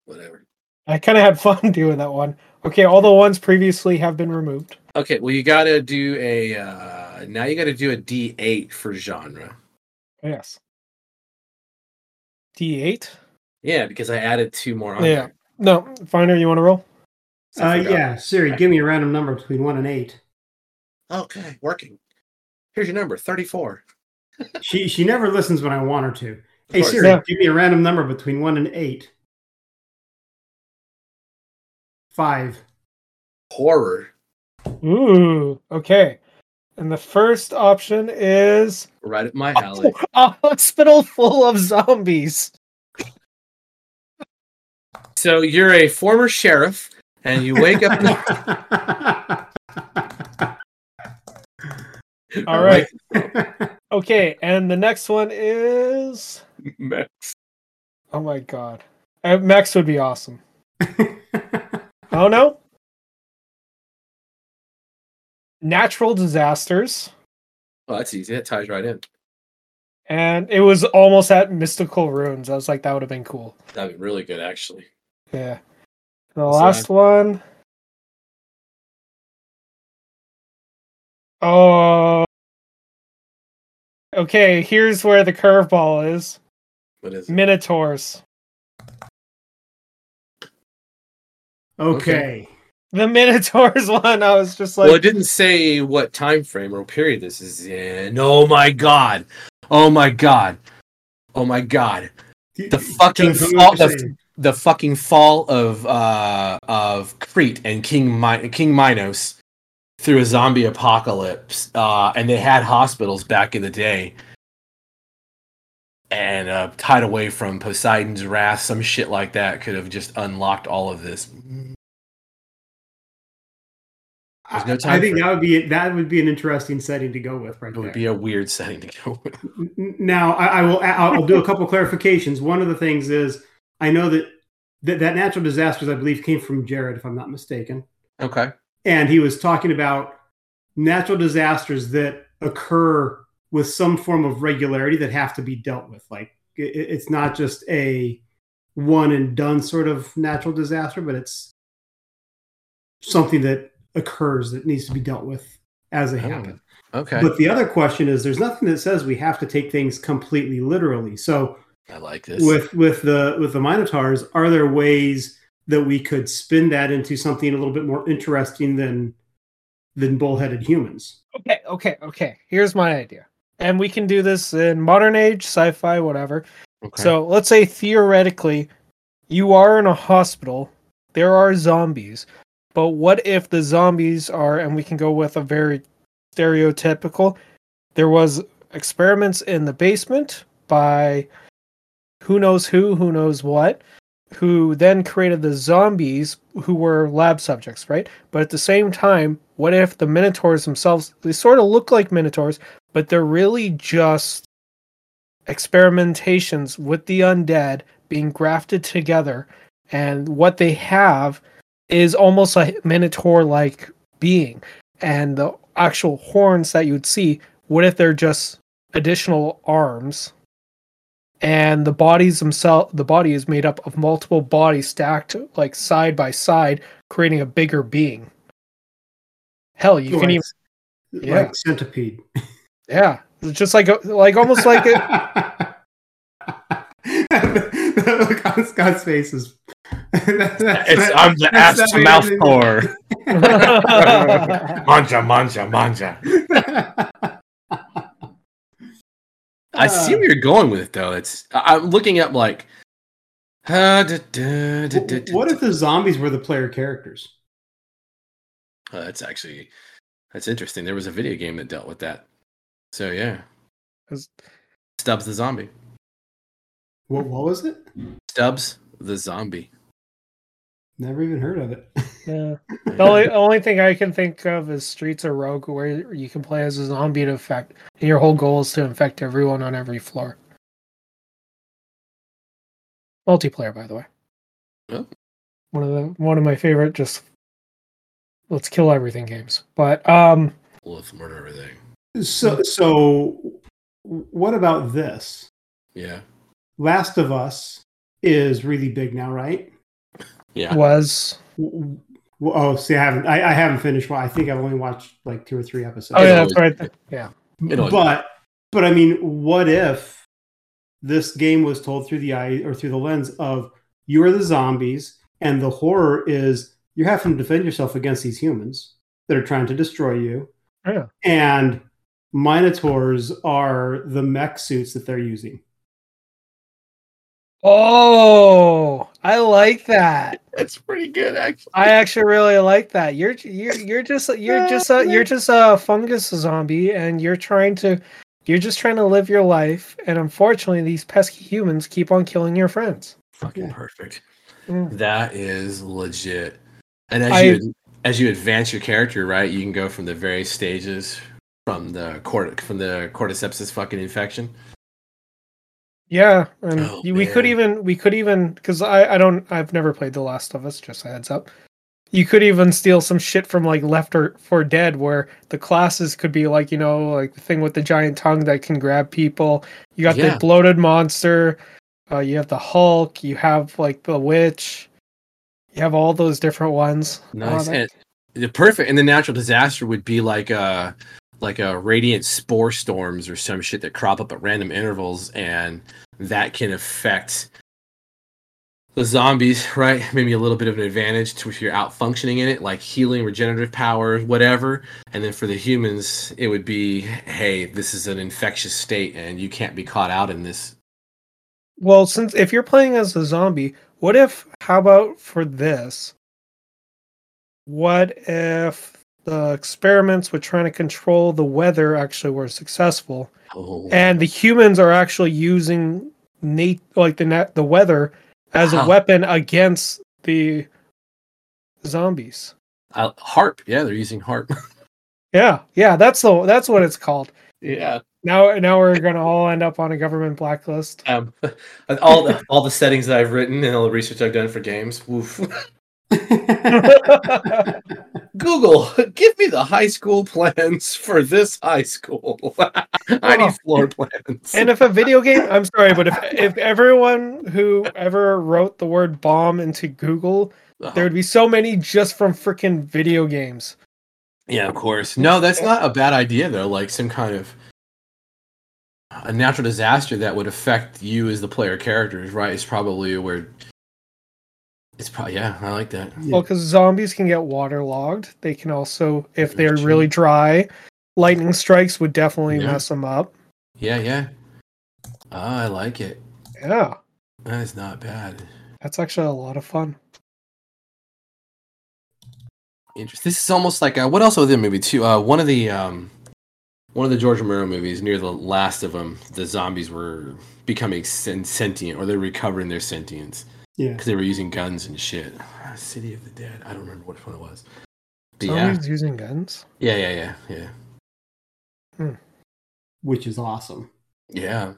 whatever. I kind of had fun doing that one. Okay, all the ones previously have been removed. Okay, well you got to do a uh now you got to do a D eight for genre. Yes. D8. Yeah, because I added two more on. Yeah. there. No, Finder, you want to roll? Uh, yeah, Siri, give me a random number between one and eight. Okay, working. Here's your number, thirty-four. She she never listens when I want her to. Hey course. Siri, Yeah. give me a random number between one and eight. Five. Horror. Ooh, okay. And the first option is Right at my alley. a hospital full of zombies. So you're a former sheriff, and you wake up. The- All right. Okay, and the next one is Max. oh my god. Uh, Max would be awesome. Oh no. Natural disasters. Oh, that's easy. That ties right in. And it was almost at mystical ruins. I was like, that would have been cool. That'd be really good, actually. Yeah. The What's last one. Oh. Okay, here's where the curveball is. What is it? Minotaurs. okay. The Minotaurs one, I was just like, well, it didn't say what time frame or period this is in. Oh my god! Oh my god! Oh my god! The fucking fall, the, the fucking fall of uh of Crete and King Mi- King Minos through a zombie apocalypse. Uh, and they had hospitals back in the day. And uh, tied away from Poseidon's wrath, some shit like that could have just unlocked all of this. There's no I- time I think that would be that would be an interesting setting to go with right It there. would be a weird setting to go with. Now, I, I will. I'll, I'll do a couple clarifications. One of the things is I know that that, that natural disasters, I believe, came from Jared, if I'm not mistaken, Okay. And he was talking about natural disasters that occur with some form of regularity that have to be dealt with. Like it, it's not just a one and done sort of natural disaster, but it's something that occurs that needs to be dealt with as it Oh, happen. Okay. But the other question is there's nothing that says we have to take things completely literally. So I like this. with with the with the Minotaurs, are there ways that we could spin that into something a little bit more interesting than than bullheaded humans? okay, okay, okay. Here's my idea. And we can do this in modern age, sci fi, whatever. okay. So let's say theoretically, you are in a hospital, there are zombies, but what if the zombies are, and we can go with a very stereotypical, there was experiments in the basement by who knows who, who knows what, who then created the zombies who were lab subjects, right? But at the same time, what if the minotaurs themselves, they sort of look like minotaurs, but they're really just experimentations with the undead being grafted together. And what they have is almost a minotaur like being. And the actual horns that you would see what if they're just additional arms and the bodies themselves the body is made up of multiple bodies stacked like side by side creating a bigger being hell you can even yeah. like centipede. yeah it's just like a, like almost like it the look on Scott's face is. it's I'm the ass to mouth pour. Manja, manja, manja. I see where you're going with it, though. It's I- I'm looking up like. uh, da, da, da, da, da, What if the zombies were the player characters? Oh, that's actually that's interesting. There was a video game that dealt with that. So yeah, Is- Stubbs the zombie. What, what was it? Stubbs the zombie. Never even heard of it. Yeah. The only, only thing I can think of is Streets of Rogue, where you can play as a zombie to infect, and your whole goal is to infect everyone on every floor. Multiplayer, by the way. one of the one of my favorite just let's kill everything games. But um Let's murder everything. So, so what about this? Yeah. Last of Us is really big now, right? Yeah. was W- w- Oh, see, I haven't. I, I haven't finished. Well, I think I've only watched like two or three episodes. Oh yeah, always- that's right. Yeah. But but I mean, what if this game was told through the eye or through the lens of you are the zombies, and the horror is you're having to defend yourself against these humans that are trying to destroy you, Yeah. and minotaurs are the mech suits that they're using. Oh, I like that. That's pretty good, actually. I actually really like that. You're you're you're just you're just a you're just a fungus zombie, and you're trying to you're just trying to live your life, and unfortunately, these pesky humans keep on killing your friends. Fucking Yeah. perfect. Yeah. That is legit. And as I- you as you advance your character, right, you can go from the various stages from the cort from the cordyceps fucking infection. Yeah, and Oh, we could even we could even because I I don't I've never played The Last of Us. Just a heads up. You could even steal some shit from like Left or for Dead, where the classes could be like you know like the thing with the giant tongue that can grab people. You got Yeah. the bloated monster. Uh, you have the Hulk. You have like the witch. You have all those different ones. Oh, Nice. that- and the perfect and the natural disaster would be like a like a radiant spore storms or some shit that crop up at random intervals and that can affect the zombies, right? Maybe a little bit of an advantage to if you're out functioning in it, like healing, regenerative power, whatever. And then for the humans, it would be, hey, this is an infectious state and you can't be caught out in this. Well, since if you're playing as a zombie, what if how about for this? What if the experiments with trying to control the weather actually were successful Oh, and the humans are actually using nat- like the net the weather as a weapon against the zombies. uh, HAARP. Yeah, they're using HAARP. Yeah, yeah, that's the that's what it's called. yeah. Now now we're gonna all end up on a government blacklist. Um, all the all the settings that I've written and all the research I've done for games. Woof. Google, give me the high school plans for this high school. I need floor plans. And if a video game, I'm sorry, but if if everyone who ever wrote the word bomb into Google, Oh, there would be so many just from freaking video games. yeah, of course. No, that's not a bad idea though. Like some kind of a natural disaster that would affect you as the player characters, right? Is probably where it's probably yeah. I like that. Well, because zombies can get waterlogged. They can also, if they're True. really dry, lightning strikes would definitely Yeah. mess them up. Yeah, yeah. Ah, I like it. Yeah, That is not bad. that's actually a lot of fun. Interesting. This is almost like uh, what else was in the movie too? Uh, one of the um, one of the George Romero movies. Near the last of them, the zombies were becoming sentient, or they're recovering their sentience yeah. because they were using guns and shit. Ah, City of the Dead. I don't remember which one it was. But yeah, using guns. yeah, yeah, yeah, yeah, Which is awesome. yeah.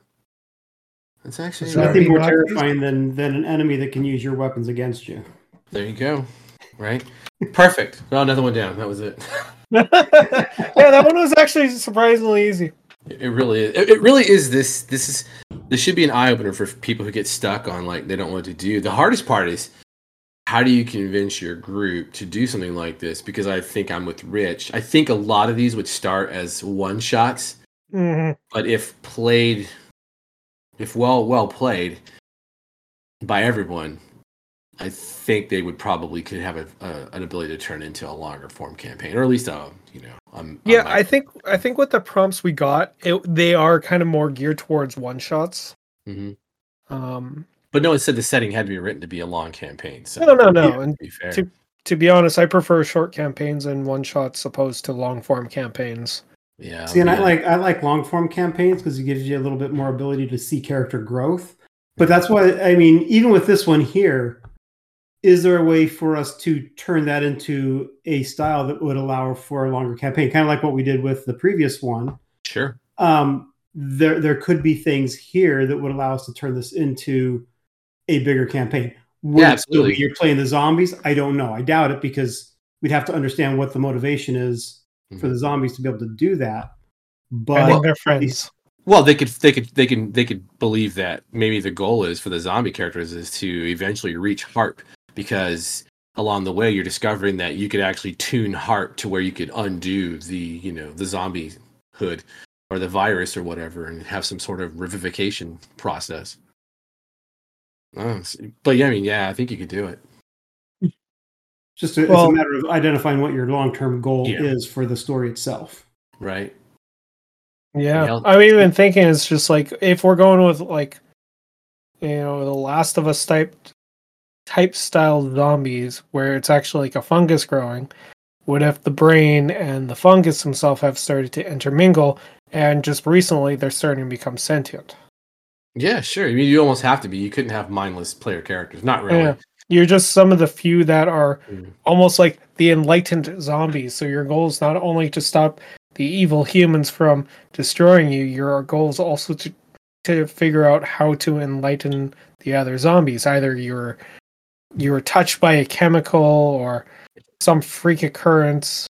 That's actually Is Nothing more Nazis? terrifying than than an enemy that can use your weapons against you. there. You go. Right. Perfect. Oh, another one down. That was it. yeah, that one was actually surprisingly easy. It it really is. It, it really is. This this is this should be an eye opener for people who get stuck on like they don't know what to do. The hardest part is how do you convince your group to do something like this? Because I think I'm with Rich. I think a lot of these would start as one shots, hmm but if played, if well well played by everyone, I think they would probably could have a, a, an ability to turn into a longer form campaign, or at least a you know. Um, a Yeah, mic- I think I think with the prompts we got, it, they are kind of more geared towards one shots. Mhm. Um, But no, it said the setting had to be written to be a long campaign. So no, no, no. Yeah. And to be fair. to to be honest, I prefer short campaigns and one shots opposed to long form campaigns. yeah. See, and I like I like long form campaigns because it gives you a little bit more ability to see character growth. But that's why I mean, even with this one here, is there a way for us to turn that into a style that would allow for a longer campaign, kind of like what we did with the previous one? Sure. Um, there there could be things here that would allow us to turn this into a bigger campaign. would Yeah, it still absolutely. you're playing the zombies? I don't know. I doubt it because we'd have to understand what the motivation is for Mm-hmm. the zombies to be able to do that. But think they're friends. Well, they could, they could, they can, they could believe that maybe the goal is for the zombie characters is to eventually reach HAARP because along the way you're discovering that you could actually tune HAARP to where you could undo the, you know, the zombie hood or the virus or whatever, and have some sort of revivification process. Oh, but yeah, I mean, yeah, I think you could do it. just a, it's a matter of identifying what your long term goal Yeah. is for the story itself. Right? Yeah, Yeah. I'm even thinking it's just like if we're going with like, you know, the Last of Us type type style zombies where it's actually like a fungus growing. What if the brain and the fungus himself have started to intermingle, and just recently they're starting to become sentient? Yeah, sure. I mean, you almost have to be. You couldn't have mindless player characters. Not really. Yeah. You're just some of the few that are Mm. almost like the enlightened zombies. So your goal is not only to stop the evil humans from destroying you, your goal is also to to figure out how to enlighten the other zombies. Either you're you were touched by a chemical or some freak occurrence.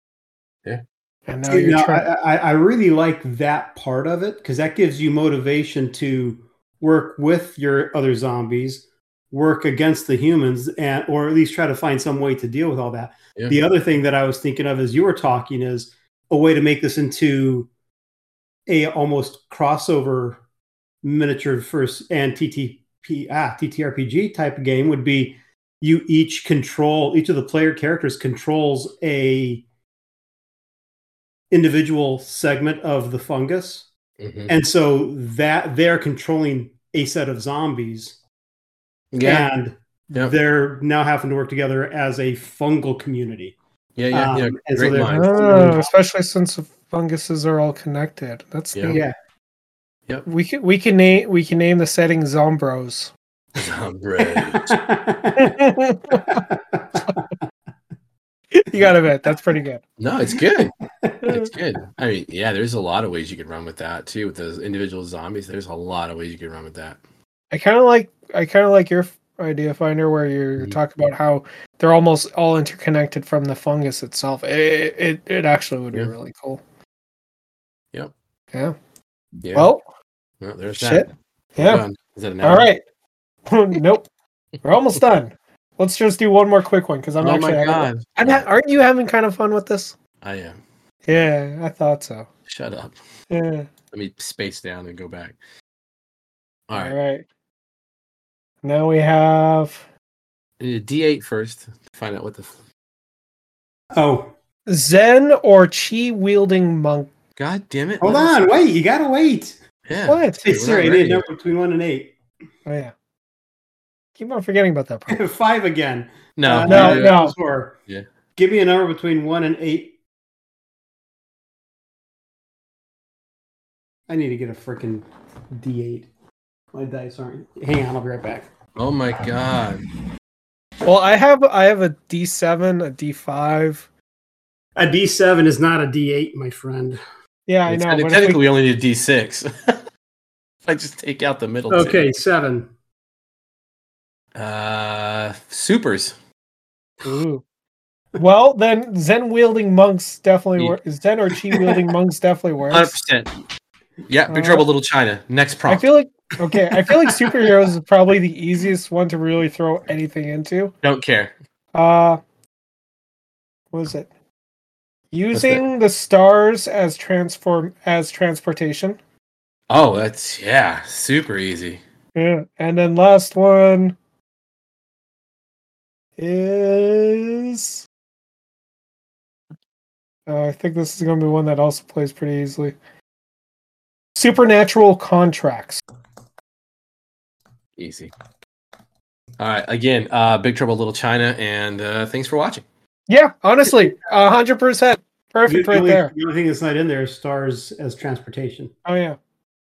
Yeah. And now See, you're now, trying. I, I, I really like that part of it because that gives you motivation to work with your other zombies, work against the humans, and or at least try to find some way to deal with all that. Yeah. The other thing that I was thinking of as you were talking is a way to make this into a almost crossover miniature first and TTP ah TTRPG type game would be you each control each of the player characters controls a individual segment of the fungus Mhm. and so that they're controlling a set of zombies Yeah, and yeah, they're now having to work together as a fungal community yeah, yeah, yeah. um, and so Great they're- mind. Oh, especially since the funguses are all connected. That's Yeah. the, yeah we can we can name we can name the setting Zombros. Zombie. you got to bet that's pretty good. no, it's good. It's good. I mean, yeah, there's a lot of ways you could run with that too. With those individual zombies, there's a lot of ways you could run with that. I kind of like I kind of like your idea finder where you Mhm. talk about how they're almost all interconnected from the fungus itself. It it, it actually would Yeah. be really cool. Yep. Yeah. Yeah. Well, Well, there's shit. that. Yeah. Is that an All right. nope. We're almost done. Let's just do one more quick one because I'm oh actually. my having- god. I'm ha- aren't you having kind of fun with this? I am. Yeah, I thought so. Shut up. Yeah. Let me space down and go back. All All right. right. Now we have I need a D8 first to find out what the. f- oh Zen or Chi wielding monk. God damn it. hold on wait you gotta wait Yeah. What? hey we're siri I need a number between one and eight Oh yeah. Keep on forgetting about that part. five again No, Uh, No, yeah, no. Four. Yeah. Give me a number between one and eight. I need to get a freaking D8. My dice aren't. Hang on, I'll be right back. Oh my god. Well, I have I have a D seven, a D five. A D7 is not a D8, my friend. Yeah, I It's- know. and but if technically, we- we only need a D6. if I just take out the middle. two. Okay, seven. Uh, supers. Ooh. Well, then Zen wielding monks definitely Yeah. Zen or Chi wielding monks definitely Hundred percent. Yeah, Big Uh, Trouble Little China. Next prompt. I feel like okay. I feel like superheroes is probably the easiest one to really throw anything into. Don't care. Uh, what is it? Using the stars as transform as transportation. Oh, that's yeah, super easy. Yeah, and then last one is. Uh, I think this is going to be one that also plays pretty easily. Supernatural contracts. Easy. All right. Again, uh, Big Trouble Little China, and uh, thanks for watching. Yeah, honestly, a hundred percent perfect the right only, there. the only thing that's not in there is stars as transportation. Oh yeah.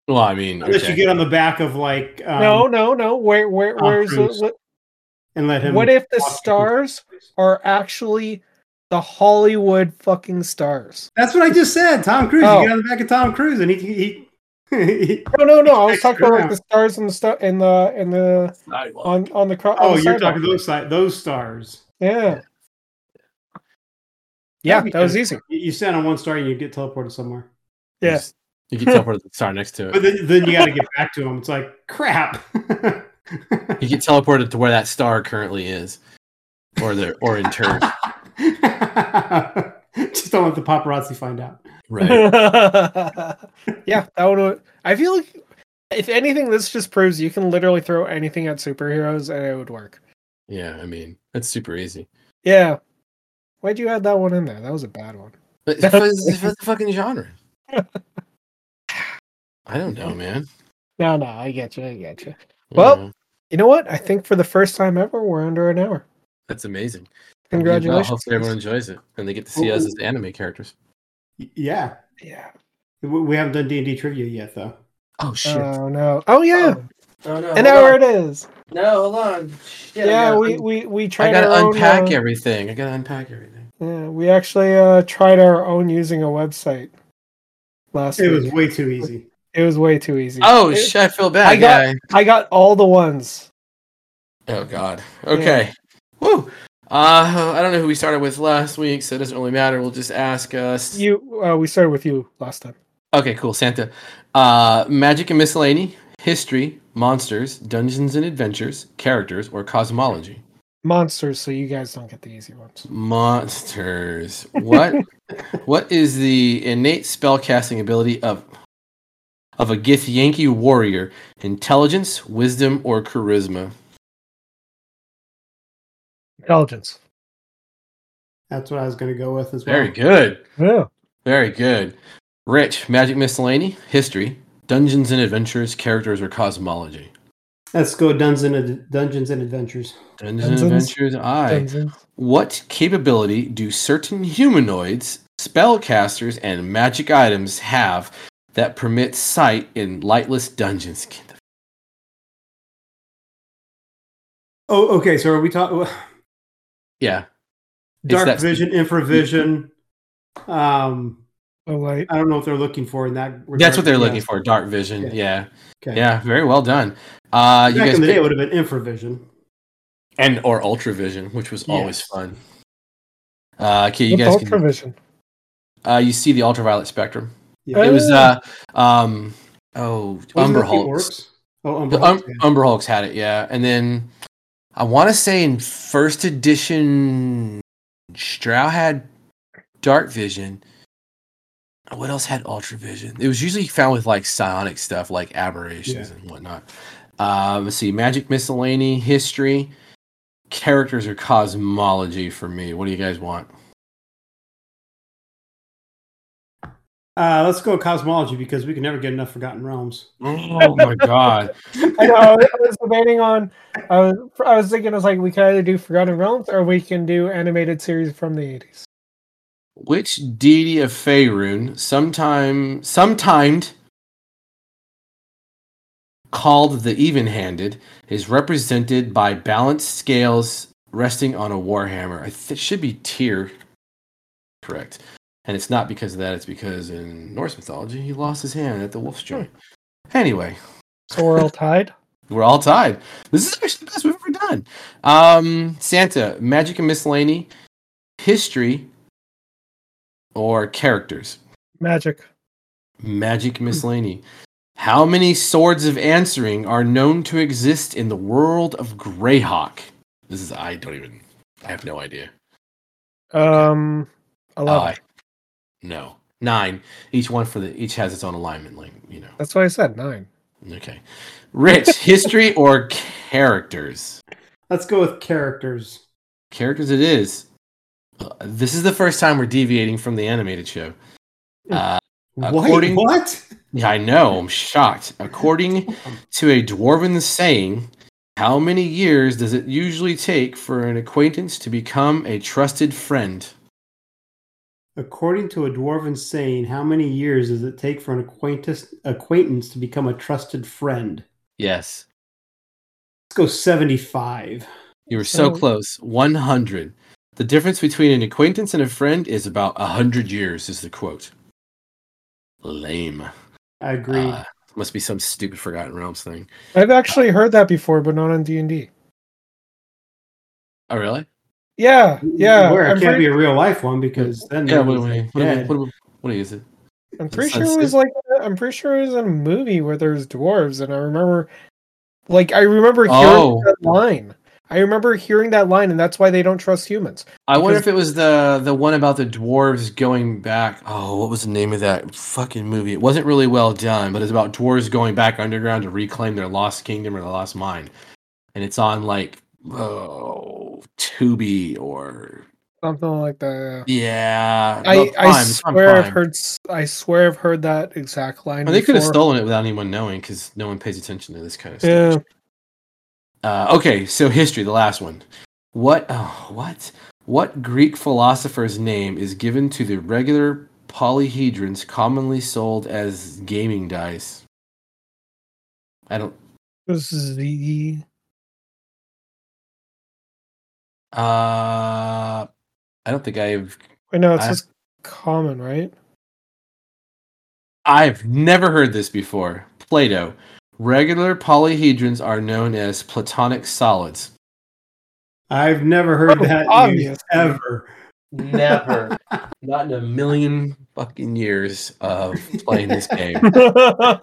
Well, I mean, Unless okay. you get on the back of like um, no, no, no. Where, where, where's the? Cruise. What, and let him. what if the walk you through stars place. are actually the Hollywood fucking stars? That's what I just said. Tom Cruise. Oh. You get on the back of Tom Cruise, and he he No, no, no. I was talking about like the stars and the stuff in the in the Sidewalk. on on the cro- on oh, the you're sidewalk. talking those side, those stars. Yeah. Yeah, That'd be that was kinda- easy. You you stand on one star and you get teleported somewhere. Yeah. Just- You can teleport the star next to But it. then, then you got to get back to them. It's like crap. You get teleported to where that star currently is, or the or in turn. Just don't let the paparazzi find out. Right. yeah, that would. I feel like if anything, this just proves you can literally throw anything at superheroes and it would work. Yeah. I mean, that's super easy. Yeah. Why'd you add that one in there? That was a bad one. But it's for, it's for the fucking genre. I don't know, man. No, no, I get you. I get you. Well, Yeah, You know what? I think for the first time ever, we're under an hour. that's amazing. Well, Congratulations. hopefully, everyone enjoys it, and they get to see us as anime characters. Yeah, Yeah. we we haven't done D and D trivia yet, though. Oh shit! Oh no. Oh yeah. Oh, no! and now it is. No, hold on. Shit, yeah, gotta we, un- we we I gotta our own, unpack uh, everything. I gotta unpack everything. Yeah, we actually uh, tried our own using a website last It week. was way too easy. It was way too easy. Oh It- shit! I feel bad. I got- yeah. I got all the ones. Oh god. Okay. Woo. Uh, I don't know who we started with last week, so it doesn't really matter. We'll just ask us. You uh, we started with you last time. Okay, cool. Santa. Uh, magic and miscellany, history, monsters, dungeons and adventures, characters, or cosmology. Monsters, so you guys don't get the easy ones. Monsters. What? what is the innate spellcasting ability of of a Githyanki warrior? Intelligence, wisdom, or charisma? Intelligence. That's what I was going to go with as well. Very good. Yeah. Very good. Rich, magic miscellany, history, dungeons and adventures, characters, or cosmology. Let's go Dungeons and Dungeons and Adventures. Dungeons and adventures. I. Dungeons. What capability do certain humanoids, spellcasters, and magic items have that permits sight in lightless dungeons? Get the- Oh, okay. So are we talking Yeah, dark that- vision, infravision? Um, Oh, light. I don't know what they're looking for in that. Regard. that's what they're Yeah. looking for. Dark vision. Okay. Yeah, Okay. yeah. Very well done. Uh, you Back guys in the day, it would have been infravision. and or ultravision, which was always fun. Uh, okay, you What's guys can. ultravision? Uh, you see the ultraviolet spectrum. Yeah. It was Oh. uh um oh Wasn't Umber Hulks. Oh, Umber The um, yeah. Umber Hulks had it, yeah. And then I want to say in first edition, Stroud had dark vision. What else had ultra vision? It was usually found with like psionic stuff, like aberrations Yeah. and whatnot. Um, let's see, magic miscellany, history, characters, or cosmology for me. What do you guys want? Uh, let's go cosmology because we can never get enough Forgotten Realms. Oh my god! I know. I was, debating on. I was. I was thinking. I was like, we can either do Forgotten Realms or we can do animated series from the eighties. Which deity of Faerun, sometime, sometimed called the even-handed, is represented by balanced scales resting on a warhammer? I th- it should be Tyr, correct? And it's not because of that. It's because in Norse mythology, he lost his hand at the wolf's joint. Anyway, So we're all tied. we're all tied. This is actually the best we've ever done. Um, Santa, magic and miscellany, history, or characters. Magic. Magic miscellany. How many swords of answering are known to exist in the world of Greyhawk? This is I don't even. I have no idea. Um, eleven. Uh, no, nine. Each one for the each has its own alignment. Like you know. That's why I said. Nine. Okay. Rich history or characters? Let's go with characters. Characters. It is. Uh, this is the first time we're deviating from the animated show. Uh, According- Wait, what? yeah, I know. I'm shocked. According to a dwarven saying, how many years does it usually take for an acquaintance to become a trusted friend? According to a dwarven saying, how many years does it take for an acquaintance acquaintance to become a trusted friend? Yes, Let's go seventy-five. you were so So- close. 100. The difference between an acquaintance and a friend is about 100 years, is the quote. Lame. I agree. Uh, Must be some stupid Forgotten Realms thing. I've actually heard that before, but not on D and D. Oh, really? Yeah, yeah. Where it I'm can't pretty, be a real life one because then Yeah. they're What, just what, like what, dead. what, what, what is it? I'm pretty sure it was like I'm pretty sure it was in a movie where there's dwarves, and I remember, like, I remember hearing Oh. that line. I remember hearing that line, and that's why they don't trust humans. I wonder if it was the the one about the dwarves going back. Oh, what was the name of that fucking movie? It wasn't really well done, but it's about dwarves going back underground to reclaim their lost kingdom or their lost mine. And it's on like oh Tubi or Something like that. yeah. I, well, I Prime, it's swear I've heard I swear I've heard that exact line. Well, they could have stolen it without anyone knowing because no one pays attention to this kind of Yeah. stuff. Uh, okay, so history, the last one. What? Oh, what? What Greek philosopher's name is given to the regular polyhedrons commonly sold as gaming dice? I don't. This is the Uh, I don't think I've. wait no, it's I- just common, right? I've never heard this before. Plato. Regular polyhedrons are known as platonic solids. I've never heard Oh, that used obviously. ever. Never. Not in a million fucking years of playing this game. well,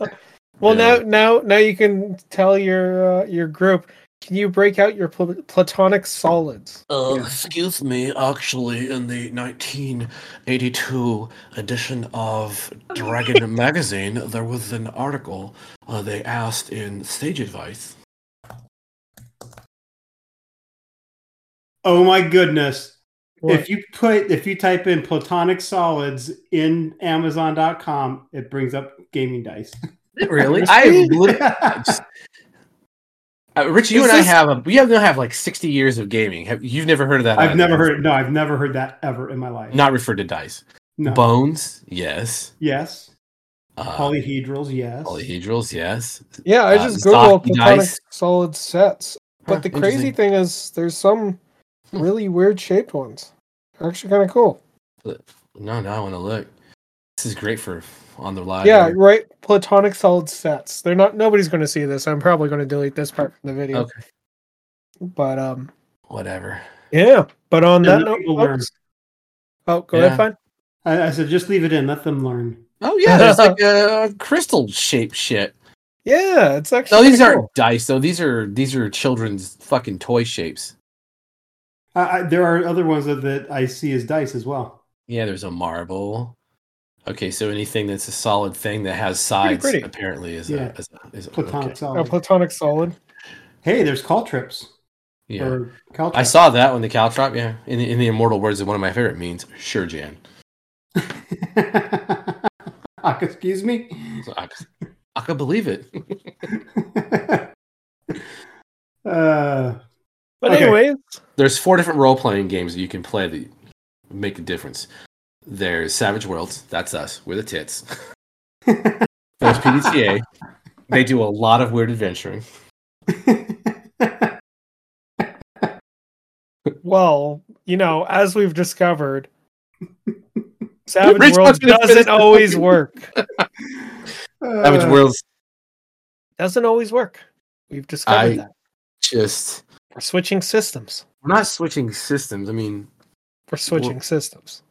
Yeah. now now now you can tell your uh, your group. Can you break out your pl- platonic solids? Uh, excuse me, actually, in the 1982 edition of Dragon magazine, there was an article uh, they asked in Sage Advice. Oh my goodness. What? If you put if you type in platonic solids in amazon.com, it brings up gaming dice. Really? I lit- just- uh, Rich, you Is and I have a, we have now have like 60 years of gaming. Have, you've never heard of that? I've either. never heard no, I've never heard that ever in my life. Not referred to dice. no. Bones, yes. yes. Uh, Polyhedrals, yes. polyhedrals, yes. Yeah, I uh, just googled platonic dice. solid sets. But Huh, the crazy thing is, there's some really weird shaped ones. They're actually kind of cool. No, no, I want to look. This is great for on the live. yeah, air. right. Platonic solid sets. They're not. Nobody's going to see this. I'm probably going to delete this part from the video. Okay. But um, Whatever. yeah. But on And that let note, learn. folks- oh, go Yeah. ahead, fine. I, I said just leave it in, let them learn. Oh yeah, there's like a crystal shaped shit. Yeah, it's actually. No, these kinda aren't dice though. These are these are children's fucking toy shapes. I, I, there are other ones that, that I see as dice as well. Yeah, there's a marble. Okay, so anything that's a solid thing that has sides pretty. apparently is Yeah. a, is a, is Platonic okay. A solid. platonic solid. hey, there's caltrops. Yeah. Or. I saw that one, the caltrop. Yeah, in the, in the immortal words of one of my favorite memes, sure, Jan. Excuse me. I, I could believe it. uh, But Okay. anyways, There's four different role playing games that you can play that make a difference. There's Savage Worlds. That's us. We're the tits. There's PbtA. They do a lot of weird adventuring. well, you know, as we've discovered, Savage Rich World wants me to finish doesn't always work. Savage Uh, Worlds Doesn't always work. We've discovered I- that. just. We're switching systems. We're not switching systems. I mean, We're switching systems.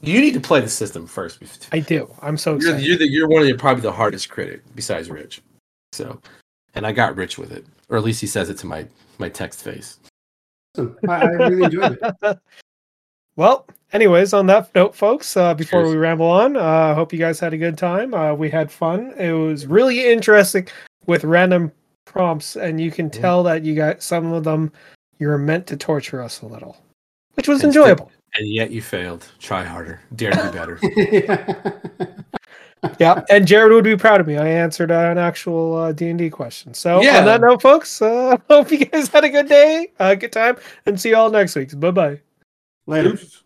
You need to play the system first. I do. I'm so You're, excited. you're, the, you're one of the probably the hardest critic besides Rich. So, and I got Rich with it, or at least he says it to my my text face. awesome. I, I really enjoyed it. well, anyways, on that note, folks, uh, before Cheers. we ramble on, I uh, hope you guys had a good time. Uh, we had fun. It was really interesting with random prompts, and you can Yeah. tell that you got some of them. You're meant to torture us a little, which was And still- enjoyable. And yet you failed. Try harder. Dare to be better. yeah, and Jared would be proud of me. I answered uh, an actual uh, D and D question. So Yeah. on that note, folks, uh, hope you guys had a good day, uh, good time, and see you all next week. Bye bye. Later. Oops.